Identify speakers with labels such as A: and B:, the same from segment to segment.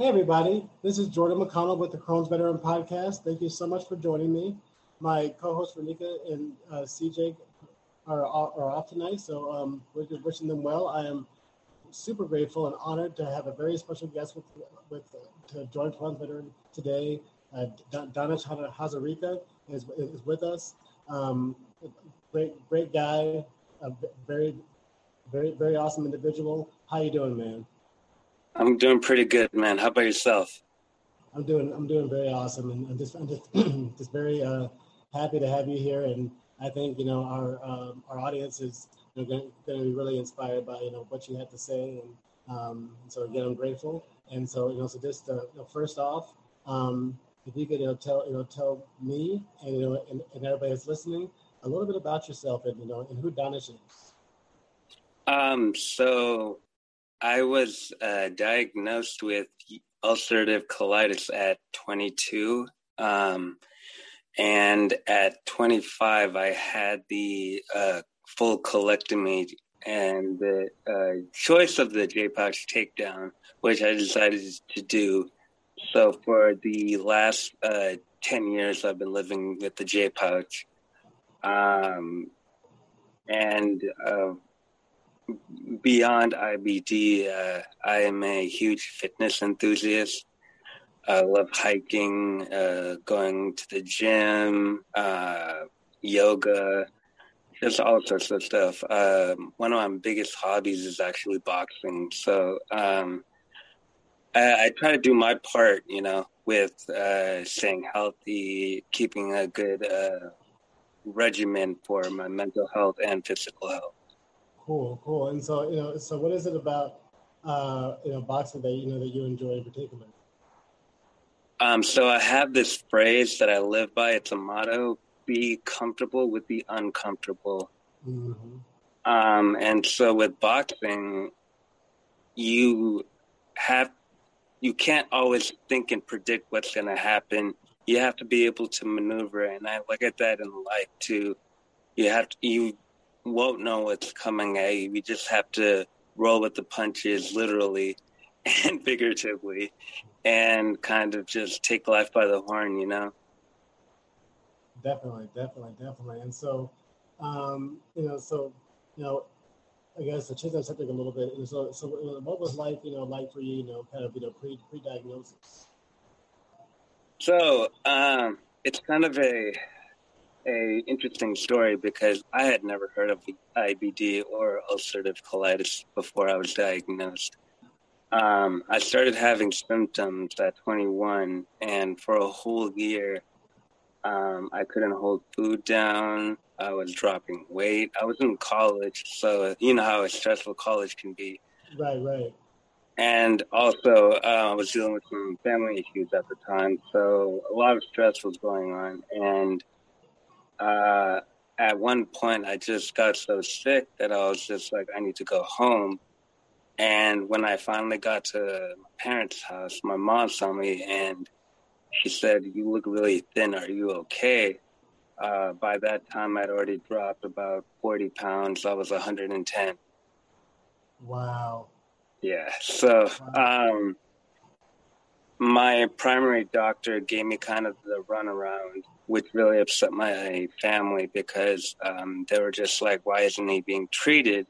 A: Hey, everybody. This is Jordan McConnell with the Crohn's Veteran Podcast. Thank you so much for joining me. My co host Renika and uh, CJ are, are off tonight, so um, we're just wishing them well. I am super grateful and honored to have a very special guest with, with uh, to join Crohn's Veteran today. Uh, Danish Hazarika is, is with us. Um, great, great guy, a very, very, very awesome individual. How you doing, man?
B: I'm doing pretty good, man. How about yourself?
A: I'm doing I'm doing very awesome, and I'm just I'm just just very uh, happy to have you here. And I think you know our um, our audience is you know, going to be really inspired by you know what you had to say, and um, so again I'm grateful. And so you know so just uh, you know, first off, um, if you could you know, tell you know tell me and you know and, and everybody that's listening a little bit about yourself and you know and who Danish is.
B: Um. So I was uh, diagnosed with ulcerative colitis at 22. Um, and at 25, I had the uh, full colectomy and the uh, choice of the J pouch takedown, which I decided to do. So for the last uh, 10 years, I've been living with the J pouch. Um, and uh, beyond IBD, uh, I am a huge fitness enthusiast. I love hiking, uh, going to the gym, uh, yoga, just all sorts of stuff. Um, one of my biggest hobbies is actually boxing. So um, I, I, try to do my part, you know, with uh, staying healthy, keeping a good uh, regimen for my mental health and physical health.
A: Cool, cool. And so, you know, so what is it about, uh, you know, boxing that you know that you enjoy in particular?
B: Um, so I have this phrase that I live by. It's a motto: "Be comfortable with the uncomfortable." Mm-hmm. Um, and so with boxing, you have you can't always think and predict what's going to happen. You have to be able to maneuver, and I look at that in life too. You have to, you won't know what's coming at you. We just have to roll with the punches, literally and figuratively, and kind of just take life by the horn, you know?
A: Definitely, definitely, definitely. And so, um, you know, so, you know, I guess to change that subject a little bit. And so, so what was life, you know, like for you, you know, kind of, you know, pre pre diagnosis?
B: So, um, it's kind of a a interesting story because I had never heard of IBD or ulcerative colitis before I was diagnosed. Um, I started having symptoms at 21, and for a whole year, um, I couldn't hold food down. I was dropping weight. I was in college, so you know how stressful college can be.
A: Right, right.
B: And also, uh, I was dealing with some family issues at the time, so a lot of stress was going on, and uh, at one point I just got so sick that I was just like, I need to go home. And when I finally got to my parents' house, my mom saw me and she said, You look really thin. Are you okay? Uh, by that time, I'd already dropped about 40 pounds. I was 110.
A: Wow.
B: Yeah. So, um, my primary doctor gave me kind of the runaround which really upset my family because um, they were just like, why isn't he being treated?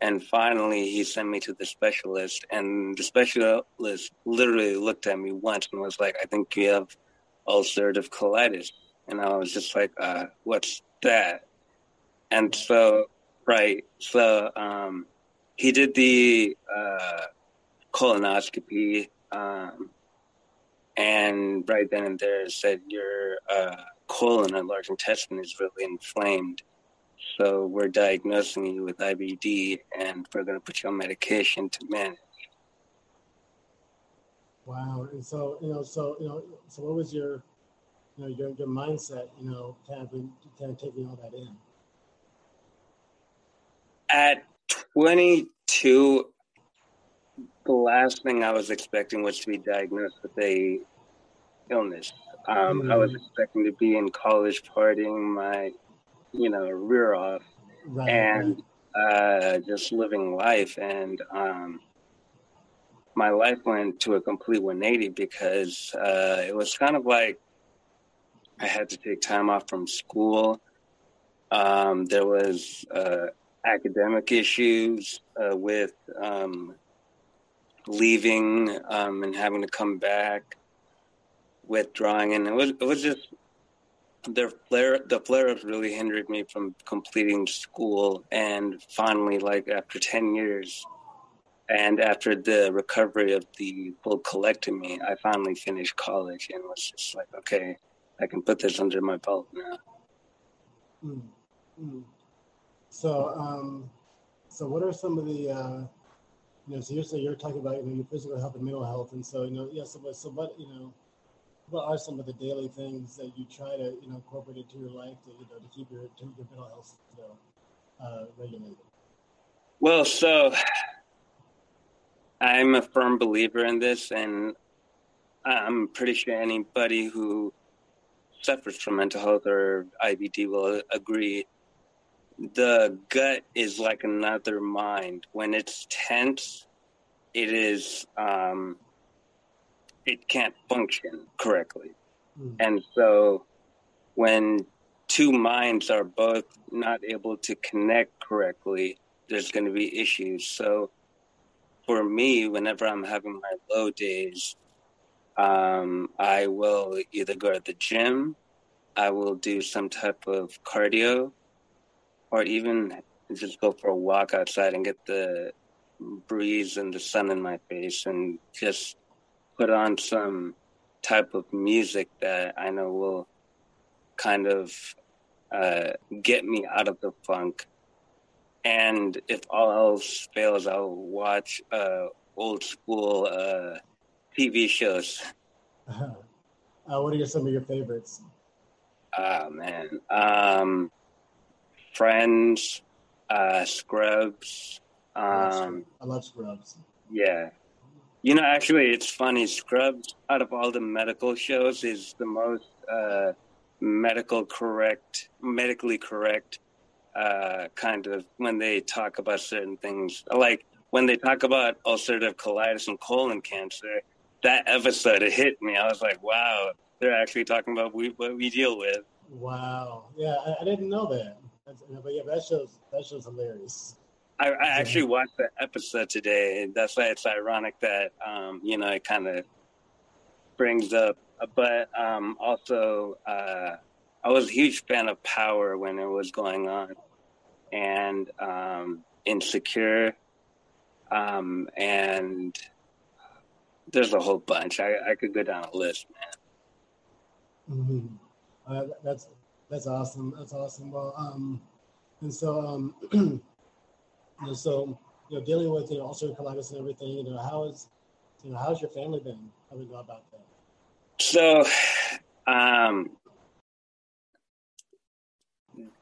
B: And finally, he sent me to the specialist, and the specialist literally looked at me once and was like, I think you have ulcerative colitis. And I was just like, uh, what's that? And so, right, so um, he did the uh, colonoscopy. Um, and right then and there said your uh, colon and large intestine is really inflamed. So we're diagnosing you with IBD, and we're going to put you on medication to manage.
A: Wow! And so you know, so you know, so what was your, you know, your your mindset? You know, kind of kind of taking all that in.
B: At 22, the last thing I was expecting was to be diagnosed with a illness. Um, mm. I was mm. expecting to be in college partying my, you know, rear off, right, and right. Uh, just living life. And um, my life went to a complete 180 because uh, it was kind of like I had to take time off from school. Um, there was uh, academic issues uh, with um, leaving um, and having to come back, withdrawing, and it was it was just the flare the flare ups really hindered me from completing school, and finally, like after ten years, and after the recovery of the full colectomy, I finally finished college and was just like, okay, I can put this under my belt now.
A: Mm. So, um, so what are some of the, uh, you know, so you're, so you're talking about, you know, your physical health and mental health. And so, you know, yeah, so, so what, you know, what are some of the daily things that you try to, you know, incorporate into your life to, you know, to keep your, to your mental health, you know, uh, regulated?
B: Well, so I'm a firm believer in this, and I'm pretty sure anybody who suffers from mental health or IBD will agree. The gut is like another mind. When it's tense, it is um, it can't function correctly, mm. and so when two minds are both not able to connect correctly, there's going to be issues. So for me, whenever I'm having my low days, um, I will either go to the gym, I will do some type of cardio, or even just go for a walk outside and get the breeze and the sun in my face and just put on some type of music that I know will kind of uh, get me out of the funk and if all else fails, I'll watch uh, old school uh, TV shows.
A: Uh, what are some of your favorites?
B: Oh man, um, Friends, uh, Scrubs. Um,
A: I love Scrubs.
B: Yeah, you know, actually, it's funny. Scrubs, out of all the medical shows, is the most uh, medical correct, medically correct uh, kind of when they talk about certain things, like when they talk about ulcerative colitis and colon cancer. That episode it hit me. I was like, wow, they're actually talking about we, what we deal with.
A: Wow. Yeah, I, I didn't know that. That's, but yeah, that shows that shows hilarious.
B: I, I actually watched the episode today. That's why it's ironic that um, you know it kind of brings up. But um, also, uh, I was a huge fan of Power when it was going on, and um, Insecure, um, and there's a whole bunch. I, I could go down a list,
A: man. Mm-hmm. Uh, that's that's awesome. That's awesome. Well, um, and so um, you know, so you know, dealing with you know, ulcerative colitis and everything. You know, how is you know how's your family been? How do we go about that?
B: So, um,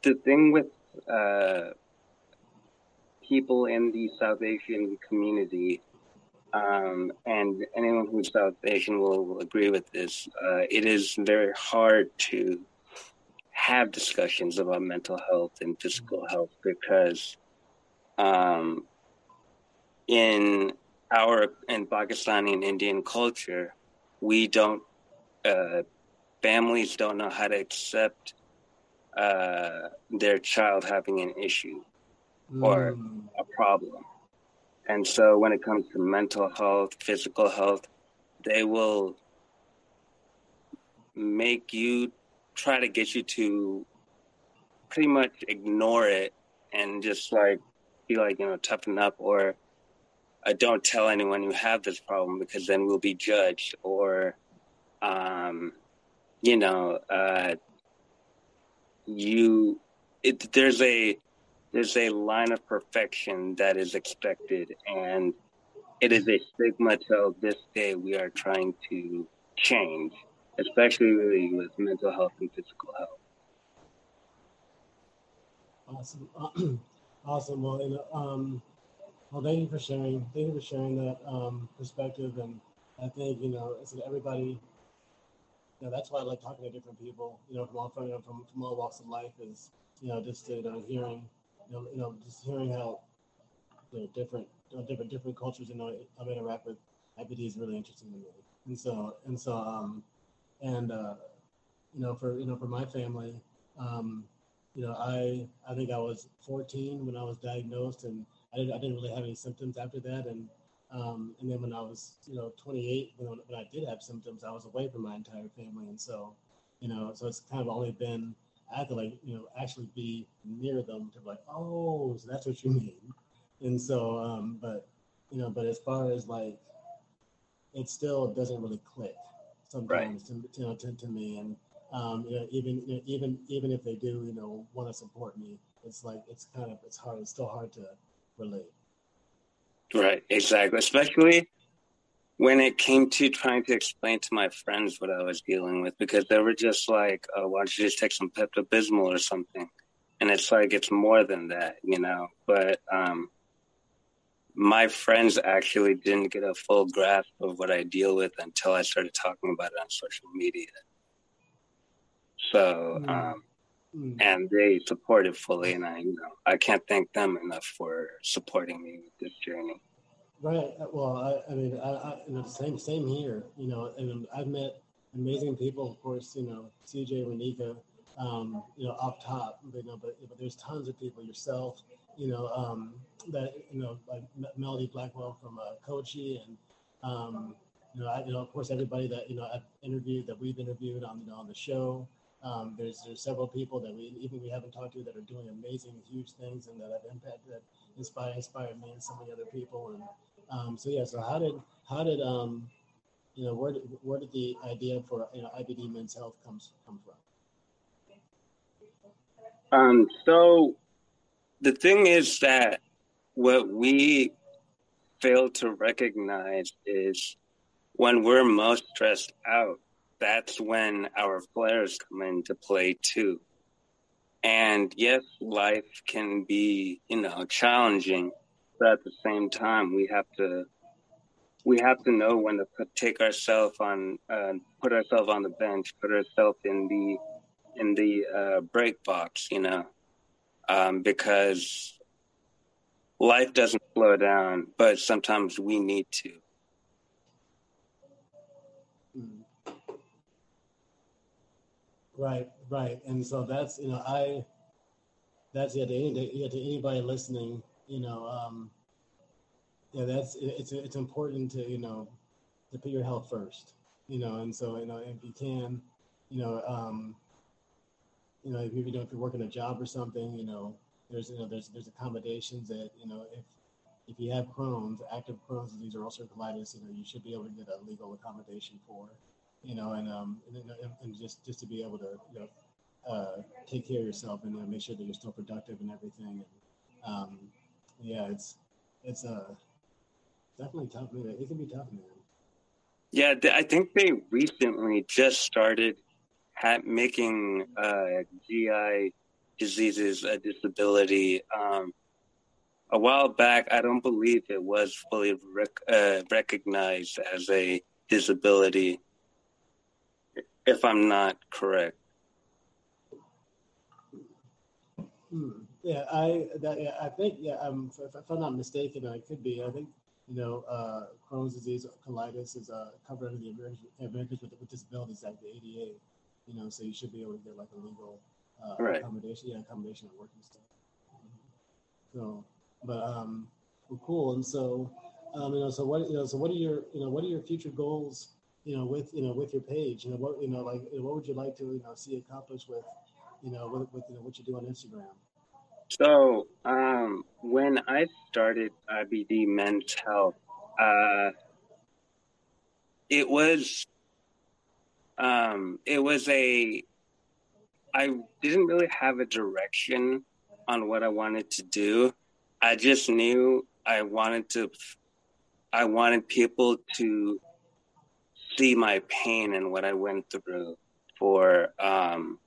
B: the thing with uh, people in the South Asian community, um, and anyone who's South Asian will, will agree with this, uh, it is very hard to have discussions about mental health and physical health because um, in our in Pakistani and Indian culture, we don't uh, families don't know how to accept uh, their child having an issue or mm. a problem. And so when it comes to mental health, physical health, they will make you try to get you to pretty much ignore it and just like be like, you know, toughen up or uh, don't tell anyone you have this problem because then we'll be judged or, um, you know, uh, you it, there's a there's a line of perfection that is expected and it is a stigma till this day we are trying to change especially with mental health and physical health.
A: Awesome awesome well know, um well thank you for sharing thank you for sharing that um perspective and i think you know everybody you know, that's why I like talking to different people, you know, from all from, you know, from, from all walks of life is, you know, just you know, hearing, you know, you know, just hearing how, you know, different, you know, different, different cultures, you know, I interact with, IBD is really interesting to me. And so and so um, and uh, you know for you know for my family, um, you know I I think I was 14 when I was diagnosed, and I didn't I didn't really have any symptoms after that, and um, and then when I was you know 28 when when I did have symptoms, I was away from my entire family, and so you know so it's kind of only been I had to like you know actually be near them to be like oh so that's what you mean, and so um, but you know but as far as like it still doesn't really click sometimes right. to, you know, to, to me. And um, you know, even you know, even even if they do, you know, want to support me, it's like it's kind of it's hard. It's still hard to relate.
B: Right. Exactly. Especially when it came to trying to explain to my friends what I was dealing with, because they were just like, oh, "Why don't you just take some Pepto Bismol or something?" And it's like it's more than that, you know. But um, my friends actually didn't get a full grasp of what I deal with until I started talking about it on social media. So, mm. Um, mm. and they supported fully, and I, you know, I can't thank them enough for supporting me with this journey.
A: Right. Well, I, I mean, I, I, you know, same, same here. You know, and I've met amazing people. Of course, you know, CJ, Renika, um, you know, off top. You know, but, but there's tons of people. Yourself, you know, um, that you know, like Melody Blackwell from uh, Kochi, and um, you know, I, you know, of course, everybody that you know I've interviewed that we've interviewed on you know on the show. Um, there's there's several people that we even we haven't talked to that are doing amazing, huge things, and that have impacted, that inspired inspired me and so many other people. And um, so yeah, so how did how did um, you know where did, where did the idea for you know IBD Men's Health comes come from?
B: Um, so the thing is that what we fail to recognize is when we're most stressed out, that's when our flares come into play too. And yes, life can be, you know, challenging, but at the same time, we have to we have to know when to put, take ourselves on, uh, put ourselves on the bench, put ourselves in the in the uh, break box, you know, um, because life doesn't slow down, but sometimes we need to.
A: Right, right, and so that's you know I, that's yeah to, any, yeah, to anybody listening, you know, um, yeah, that's it's it's important to you know to put your health first, you know, and so you know if you can, you know, um, you know if you, you know if you're working a job or something, you know, there's you know there's there's accommodations that you know if if you have Crohn's, active Crohn's disease or ulcerative colitis, you know you should be able to get a legal accommodation for, you know, and um and, and just just to be able to you know uh, take care of yourself and uh, make sure that you're still productive and everything. And um, yeah, it's it's uh definitely tough. Man. It can be tough, man.
B: Yeah, I think they recently just started making uh, GI diseases a disability. Um, a while back, I don't believe it was fully rec- uh, recognized as a disability, if I'm not correct.
A: Hmm. Yeah, I that, yeah, I think yeah. Um, if, if, I'm not mistaken, I could be. I think you know, uh, Crohn's disease, colitis is uh, covered under the Americans with, with Disabilities Act, the ADA. You know, so you should be able to get like a legal uh, right. accommodation, yeah, accommodation and stuff. So, but um, well, cool. And so, um, you know, so what, you know, so what are your, you know, what are your future goals, you know, with, you know, with your page, you know, what, you know, like, what would you like to, you know, see accomplished with, you know, with, with you know, what you do on Instagram?
B: So, um, when I started IBD Men's Health, uh, it was, um, it was a I didn't really have a direction on what I wanted to do. I just knew I wanted to I wanted people to see my pain and what I went through for um,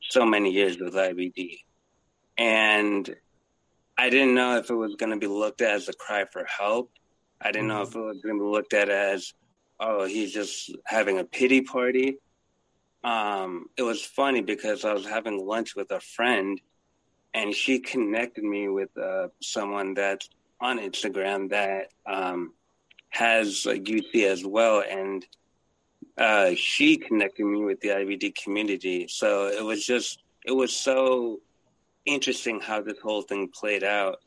B: so many years with IBD. And I didn't know if it was going to be looked at as a cry for help. I didn't know if it was going to be looked at as, oh, he's just having a pity party um, it was funny because I was having lunch with a friend, and she connected me with uh, someone that's on Instagram that um, has a UC as well, and uh, she connected me with the IBD community. So it was just it was so interesting how this whole thing played out.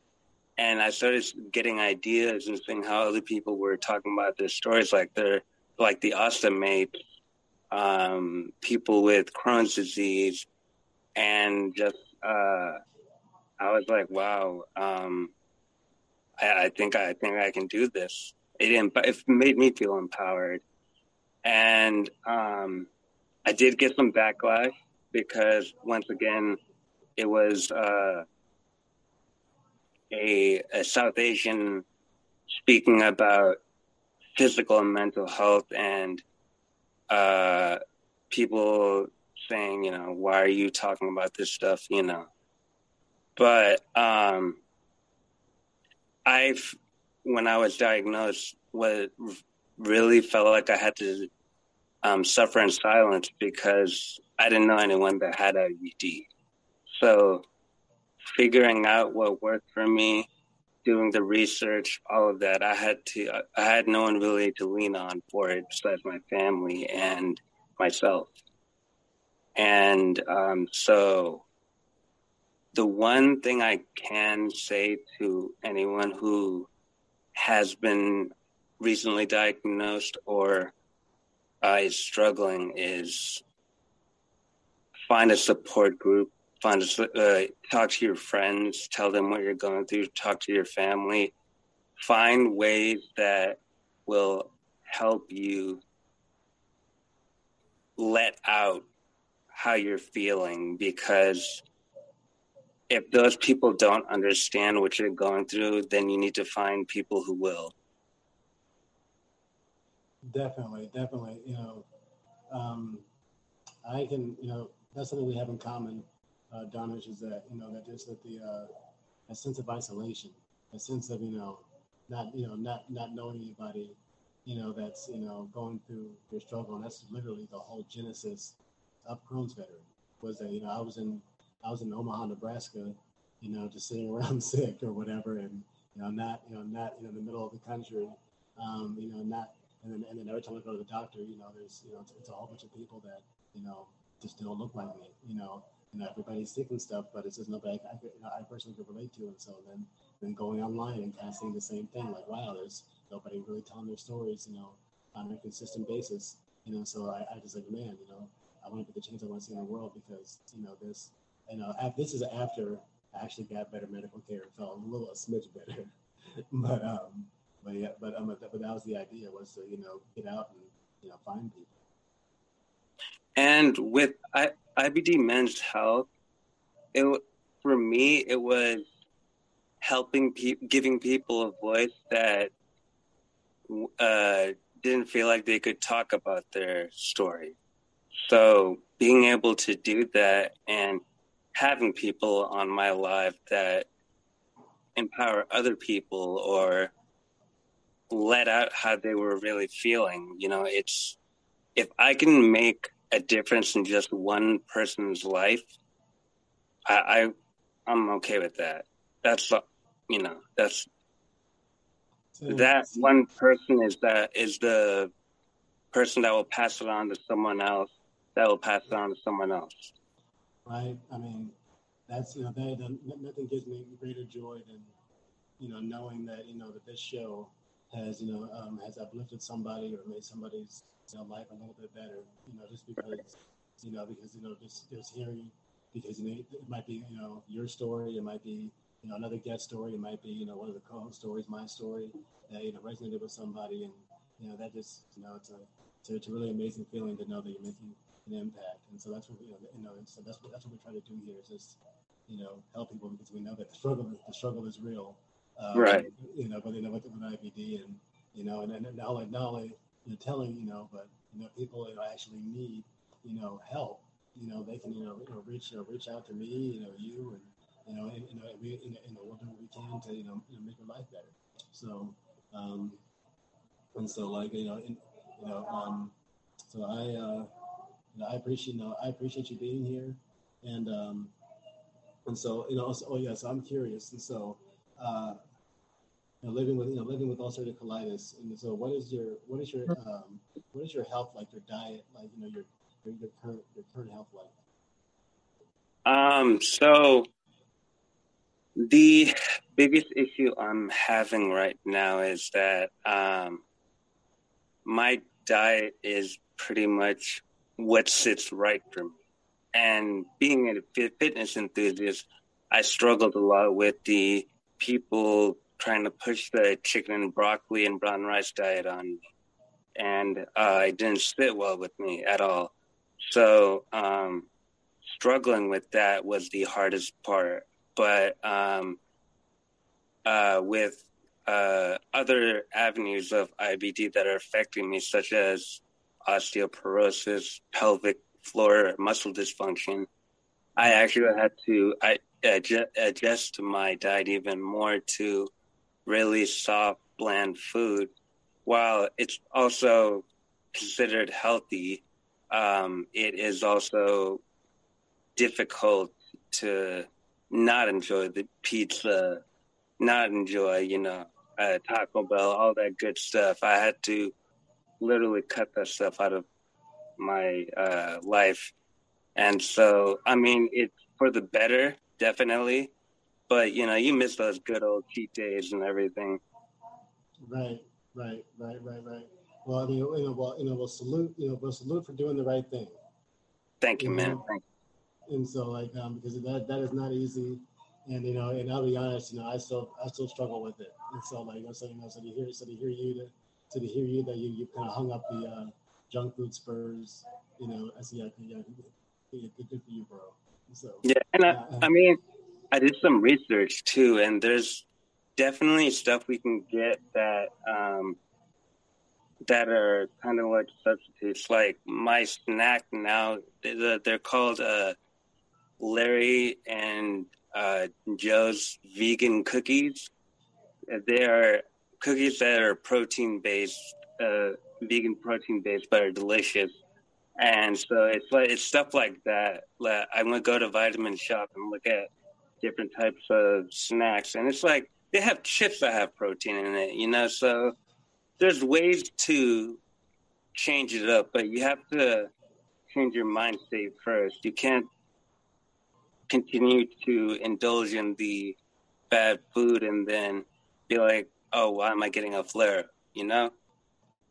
B: And I started getting ideas and seeing how other people were talking about their stories, like their like the ostomate, um, people with Crohn's disease, and just uh, I was like, wow, um, I, I, think I think I can do this. It, it made me feel empowered, and um, I did get some backlash because once again, it was uh, a, a South Asian speaking about physical and mental health and uh, people saying, you know, why are you talking about this stuff, you know? But um, I've, when I was diagnosed, what really felt like I had to um, suffer in silence because I didn't know anyone that had IBD. So figuring out what worked for me, doing the research, all of that, I had to, I had no one really to lean on for it besides my family and myself. And um, so the one thing I can say to anyone who has been recently diagnosed or uh, is struggling is find a support group, find a, uh, talk to your friends, tell them what you're going through, talk to your family, find ways that will help you let out how you're feeling because if those people don't understand what you're going through, then you need to find people who will.
A: Definitely, definitely. You know, um, I can, you know, that's something we have in common, uh, Donish, is that, you know, that just that the, uh, a sense of isolation, a sense of, you know, not, you know, not, not knowing anybody, you know, that's, you know, going through your struggle. And that's literally the whole genesis of Crohn's veteran was that, you know, I was in, I was in Omaha, Nebraska, you know, just sitting around sick or whatever, and you know, not you know, not you know, in the middle of the country, um, you know, not and then and then every time I go to the doctor, you know, there's you know, it's, it's a whole bunch of people that you know just don't look like me, you know, you know, everybody's sick and stuff, but it's just nobody I, you know, I personally could relate to, and so then then going online and kind of seeing the same thing, like wow, there's nobody really telling their stories, you know, on a consistent basis, you know, so I, I just like man, you know, I want to get the change I want to see in the world because you know this you know, this is after I actually got better medical care and felt a little a smidge better. but um, but yeah, but um, but that was the idea was to you know get out and you know find people.
B: And with I, IBD Men's Health, it for me it was helping people, giving people a voice that uh, didn't feel like they could talk about their story. So being able to do that and having people on my life that empower other people or let out how they were really feeling. You know, it's if I can make a difference in just one person's life, I, I am okay with that. That's you know that's that one person is that is the person that will pass it on to someone else that will pass it on to someone else
A: right? I mean, that's you know that, that nothing gives me greater joy than you know knowing that you know that this show has you know um, has uplifted somebody or made somebody's you know, life a little bit better. You know, just because you know because you know just just hearing because you know it might be you know your story, it might be you know another guest story, it might be you know one of the co-host stories, my story that you know resonated with somebody, and you know that just you know it's a it's a, it's a really amazing feeling to know that you're making an impact. And so that's what know, you know, so that's what that's what we try to do here is just you know help people because we know that the struggle the struggle is real.
B: Um, right.
A: You know, but you know with, with IBD and you know and, and not only not only you know, telling you know, but you know people that actually need you know help. You know they can you know, you know reach you know, reach out to me you know you and you know and, you know we you know, we'll do what we can to you know, you know make your life better. So um and so like you know in, you know um so I uh you know, I appreciate you know I appreciate you being here, and um, and so you know so, oh yeah, so I'm curious, and so uh, you know, living with you know living with ulcerative colitis. And so, what is your what is your um, what is your health like? Your diet, like you know, your your, your current your current health like?
B: Um. So the biggest issue I'm having right now is that um, my diet is pretty much what sits right for me. And being a fitness enthusiast, I struggled a lot with the people trying to push the chicken and broccoli and brown rice diet on me. And uh, it didn't sit well with me at all. So, um, struggling with that was the hardest part. But um, uh, with uh, other avenues of IBD that are affecting me, such as osteoporosis, pelvic floor muscle dysfunction, I actually had to I adjust, my diet even more to really soft, bland food. While it's also considered healthy, um, it is also difficult to not enjoy the pizza, not enjoy, you know, uh, Taco Bell, all that good stuff. I had to literally cut that stuff out of my uh, life. And so, I mean, it's for the better, definitely. But, you know, you miss those good old cheat days and everything.
A: Right, right, right, right, right. Well, I mean, you know, well, you know, we'll salute, you know, we'll salute for doing the right thing.
B: Thank you, you man. Thank
A: you. And so, like, um, because that that is not easy, and you know, and I'll be honest, you know, I still I still struggle with it. And so, like, you know, so you know, so to hear, so to hear you to to hear you that you, you kind of hung up the uh, junk food spurs, you know, I see, yeah, yeah, good, good for you, bro. So
B: yeah, and I, I mean, I did some research too, and there's definitely stuff we can get that um, that are kind of like substitutes. Like my snack now, they're called uh, Larry and uh, Joe's vegan cookies. They are cookies that are protein based, uh, vegan protein based, but are delicious. And so it's like it's stuff like that. Like I'm gonna go to Vitamin Shoppe and look at different types of snacks, and it's like they have chips that have protein in it, you know. So there's ways to change it up, but you have to change your mind state first. You can't continue to indulge in the bad food and then be like, oh, why am I getting a flare? You know?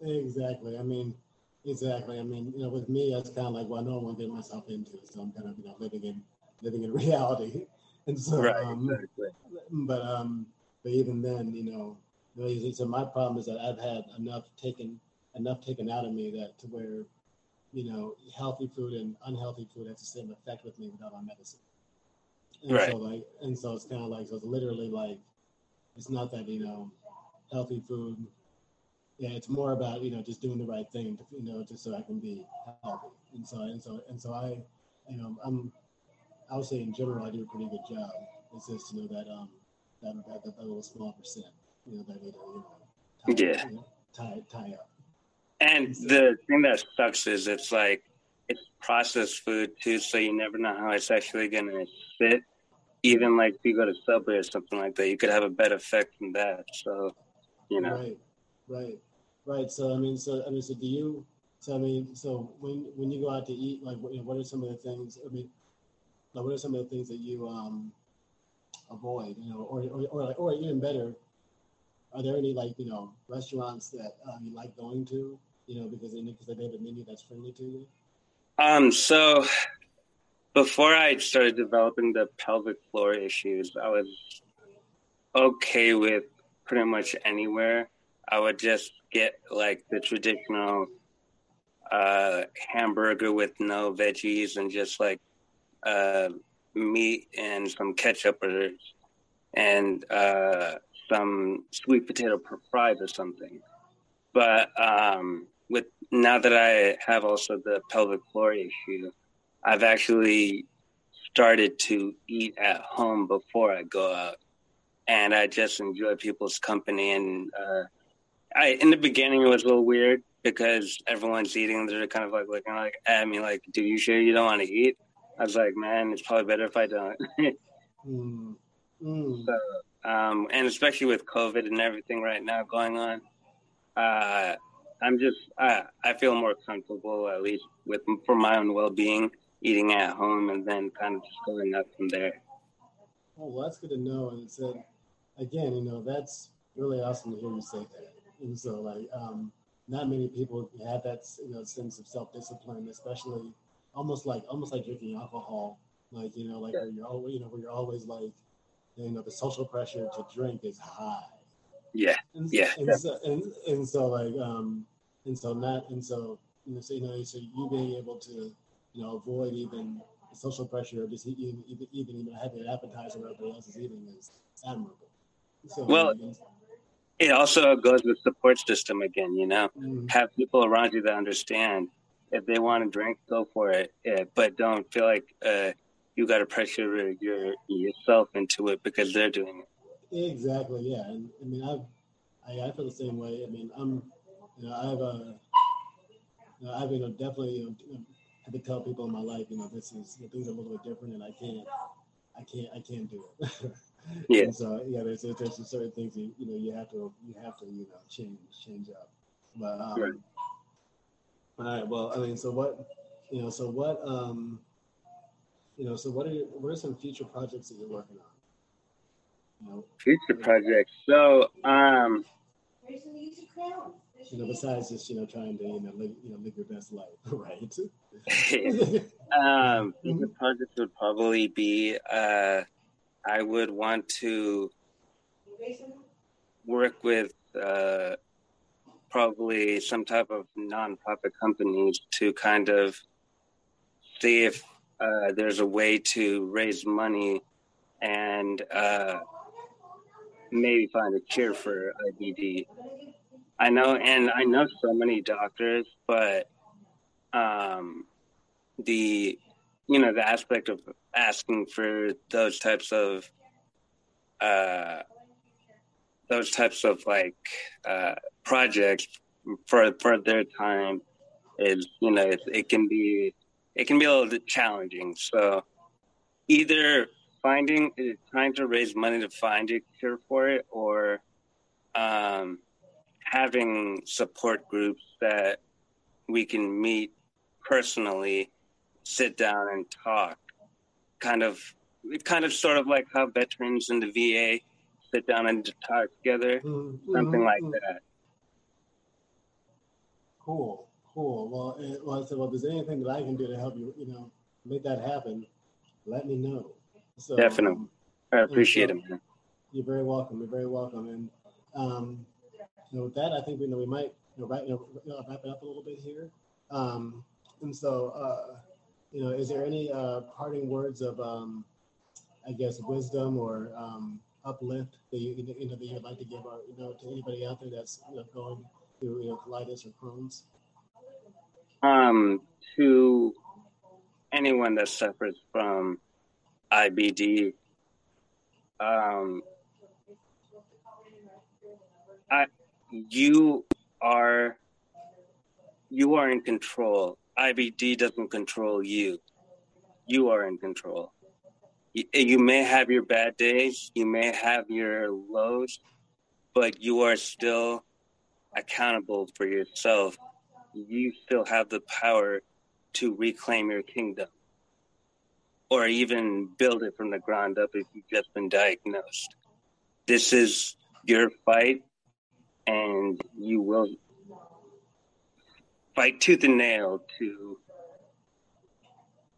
A: Exactly. I mean, exactly. I mean, you know, with me, that's kind of like well, I know I want to get myself into. So I'm kind of, you know, living in living in reality. And so, right, um, exactly. but um, but even then, you know, so my problem is that I've had enough taken enough taken out of me that to where, you know, healthy food and unhealthy food has the same effect with me without my medicine. And right. so like, and so it's kind of like, so it's literally like, it's not that you know healthy food. Yeah, it's more about you know just doing the right thing, to, you know, just so I can be healthy. And so and so and so I, you know, I'm. I would say in general I do a pretty good job. It's just you know that um that that, that, that little small percent, you know, that you know,
B: you know, tie, yeah, you know,
A: tie tie up.
B: And so, the thing that sucks is it's like it's processed food too, so you never know how it's actually gonna fit. even like if you go to Subway or something like that, you could have a better effect from that. So, you know.
A: Right, right, right. So I mean, so I mean, so do you? So I mean, so when when you go out to eat, like, what, you know, what are some of the things? I mean, like, what are some of the things that you um avoid? You know, or or or, like, or even better, are there any like you know restaurants that um, you like going to? You know, because they because they have a menu that's friendly to you.
B: Um. So before I started developing the pelvic floor issues, I was okay with pretty much anywhere. I would just get like the traditional uh, hamburger with no veggies and just like uh, meat and some ketchup or and uh, some sweet potato fries or something. But um, with now that I have also the pelvic floor issue, I've actually started to eat at home before I go out, and I just enjoy people's company. And uh, I, in the beginning, it was a little weird because everyone's eating. They're kind of like looking like at me, like, "Do you sure you don't want to eat?" I was like, "Man, it's probably better if I don't."
A: mm.
B: Mm. So, um, and especially with COVID and everything right now going on, uh, I'm just I, I feel more comfortable at least with for my own well being eating at home and then kind of just going up from there.
A: Oh, well, that's good to know. And so, again, you know, that's really awesome to hear you say that. And so, like, um, not many people have that you know sense of self discipline, especially almost like almost like drinking alcohol. Like you know, like yeah. where you're always you know where you're always like, you know, the social pressure to drink is high.
B: Yeah.
A: And,
B: yeah.
A: And so, and, and so like um and so not and so you know so you know so you being able to you know avoid even social pressure or just even even even you know having an appetizer or everybody else is eating is admirable.
B: So, well, it also goes with support system again. You know, mm-hmm. have people around you that understand. If they want to drink, go for it, yeah, but don't feel like uh, you got to pressure your yourself into it because they're doing
A: it. Exactly. Yeah, and I mean, I've I, I feel the same way. I mean, I'm you know I've uh, you know, I've you know definitely you know, had to tell people in my life you know this is you know, things are a little bit different and I can't I can't I can't do it.
B: Yeah.
A: And so yeah, there's there's some certain things you, you know you have to you have to you know change change up. But um, right. all right, well, I mean, so what you know, so what um, you know, so what are your, what are some future projects that you're working on?
B: You know, future projects. So um,
A: you know, besides just you know trying to you know live you know live your best life, right?
B: um, future projects would probably be uh I would want to work with uh, probably some type of nonprofit companies to kind of see if uh, there's a way to raise money and uh, maybe find a cure for IBD. I know, and I know so many doctors, but um, the you know the aspect of asking for those types of uh, those types of like uh, projects for for their time is you know it, it can be it can be a little bit challenging. So either finding trying to raise money to find a cure for it, or um, having support groups that we can meet personally sit down and talk. Kind of, it kind of sort of like how veterans in the VA sit down and talk together, mm-hmm. something like mm-hmm. that.
A: Cool, cool. Well, eh, well, I said, well, if there's anything that I can do to help you, you know, make that happen, let me know.
B: So, Definitely. Um, I appreciate so, it, man.
A: You're very welcome. You're very welcome. And um, you know, with that, I think we know we might you know, wrap, you know, wrap it up a little bit here. Um, and so, uh, you know, is there any uh, parting words of, um, I guess, wisdom or um, uplift that you, you know that you'd like to give, our, you know, to anybody out there that's you know, going through you know colitis or Crohn's?
B: Um, to anyone that suffers from IBD, um, I, you are you are in control IBD doesn't control you. You are in control. You may have your bad days, you may have your lows, but you are still accountable for yourself. You still have the power to reclaim your kingdom or even build it from the ground up if you've just been diagnosed. This is your fight, and you will fight tooth and nail to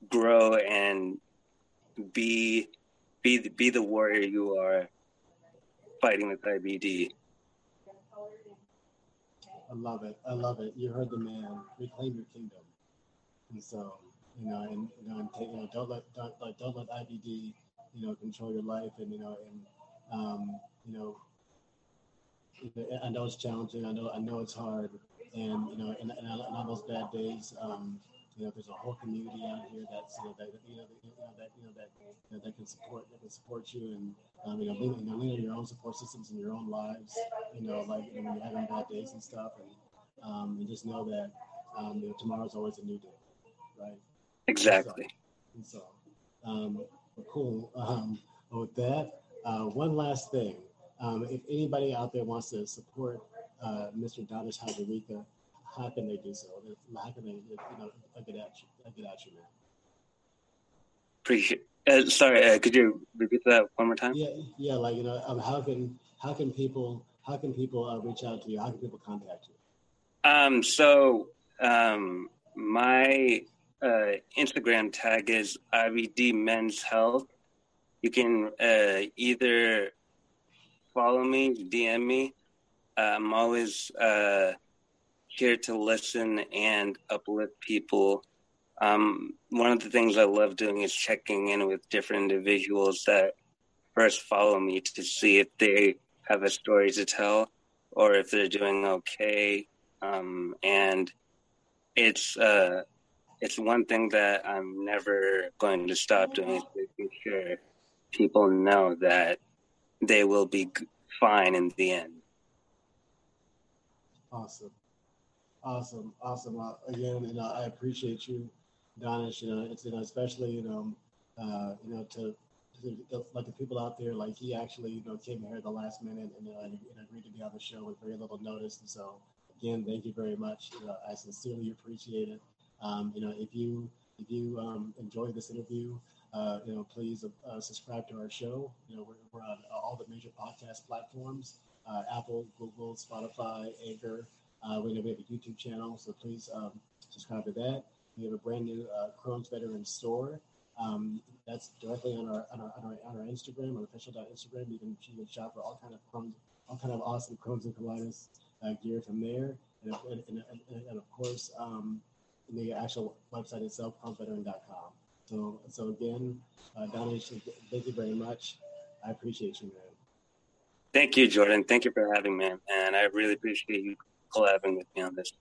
B: grow and be be the, be the warrior you are fighting with IBD.
A: I love it. I love it. You heard the man. Reclaim your kingdom. And so, you know, and you know, and take, you know, don't let don't like don't let IBD, you know, control your life. And you know, and um, you know, I know it's challenging. I know I know it's hard and you know, in, in, on those bad days, um, you know, there's a whole community out here that's you know that you know, you know that you know that you know, that can support that can support you and um, you know lean, you know lean on your own support systems in your own lives. You know, like you know, when you're having bad days and stuff, and um, and just know that um, you know tomorrow's always a new day, right?
B: Exactly.
A: And so, and so um, cool. Um, with that, Uh, one last thing. Um, if anybody out there wants to support uh, Mr. Donish Hazarika, how can they do so? How can they, you know, get at you, get at you, man?
B: Appreciate. Uh, sorry, uh, could you repeat that one more time?
A: Yeah, yeah. Like you know, um, how can how can people how can people uh, reach out to you? How can people contact you?
B: Um, so um, my uh, Instagram tag is IBD Men's Health. You can uh, either follow me, DM me. I'm always uh, here to listen and uplift people. Um, one of the things I love doing is checking in with different individuals that first follow me to see if they have a story to tell or if they're doing okay. Um, and it's uh, it's one thing that I'm never going to stop doing is making sure people know that they will be fine in the end.
A: Awesome, awesome, awesome. Uh, again, you know, I appreciate you, Donish. You know, it's you know, especially you know, uh, you know, to, to like the people out there, like he actually you know came here at the last minute and, uh, and agreed to be on the show with very little notice. And so, again, thank you very much. You know, I sincerely appreciate it. Um, you know, if you if you um, enjoyed this interview, uh, you know, please uh, subscribe to our show. You know, we're, we're on all the major podcast platforms: uh, Apple, Google, Spotify, Anchor. Uh, we know we have a YouTube channel, so please um, subscribe to that. We have a brand new uh, Crohn's Veteran store. Um, that's directly on our, on our, on our on our Instagram, on official Instagram. You can you can shop for all kind of Crohn's, all kind of awesome Crohn's and colitis uh, gear from there, and, and, and, and of course. Um, the actual website itself, crohnsveteran.com. So, so again, uh, thank you very much. I appreciate you, man.
B: Thank you, Jordan. Thank you for having me, and I really appreciate you collabing with me on this.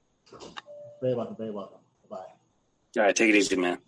A: Very welcome. Very welcome. Bye.
B: All right, take it easy, man.